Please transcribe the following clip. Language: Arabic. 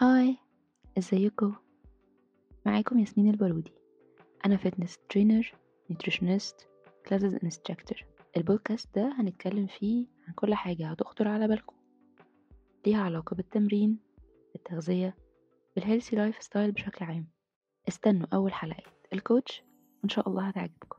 Hi ازيكم معاكم ياسمين البارودي. أنا fitness trainer nutritionist classes instructor البودكاست ده هنتكلم فيه عن كل حاجة هتخطر على بالكم. ليها علاقة بالتمرين بالتغذية بال healthy lifestyle بشكل عام. استنوا أول حلقات. ال coach وان شاء الله هتعجبكم.